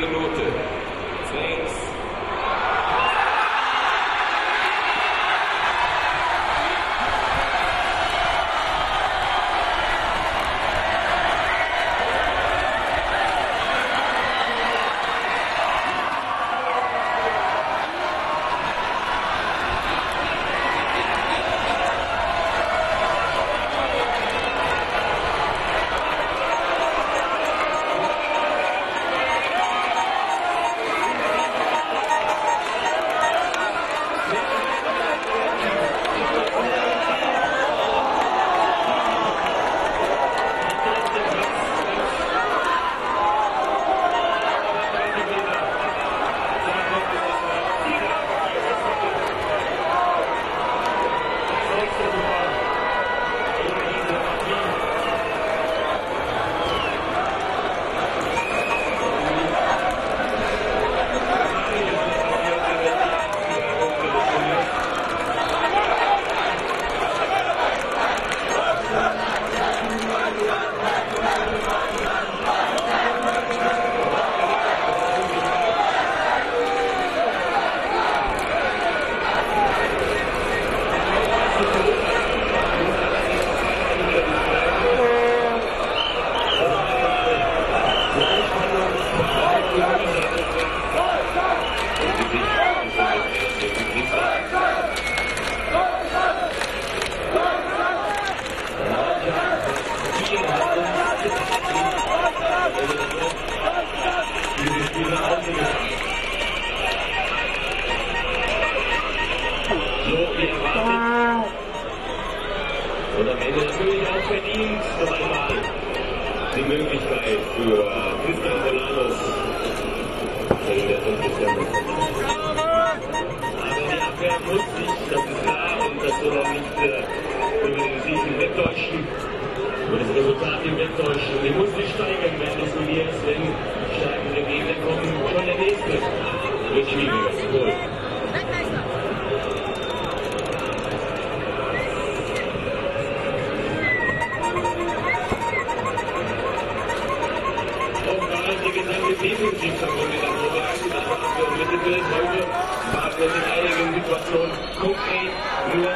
the Lord Und am Ende natürlich auch verdient noch einmal die Möglichkeit für Christian 5 Dezember. Aber die Abwehr muss sich, das ist klar, und das soll auch nicht äh, über den Sieg hinwegtäuschen, über das Resultat hinwegtäuschen. Die muss sich steigern, team जीत सकोगे वो आपको मिलते हुए भाग लेते आए इन की बात को खूब युवा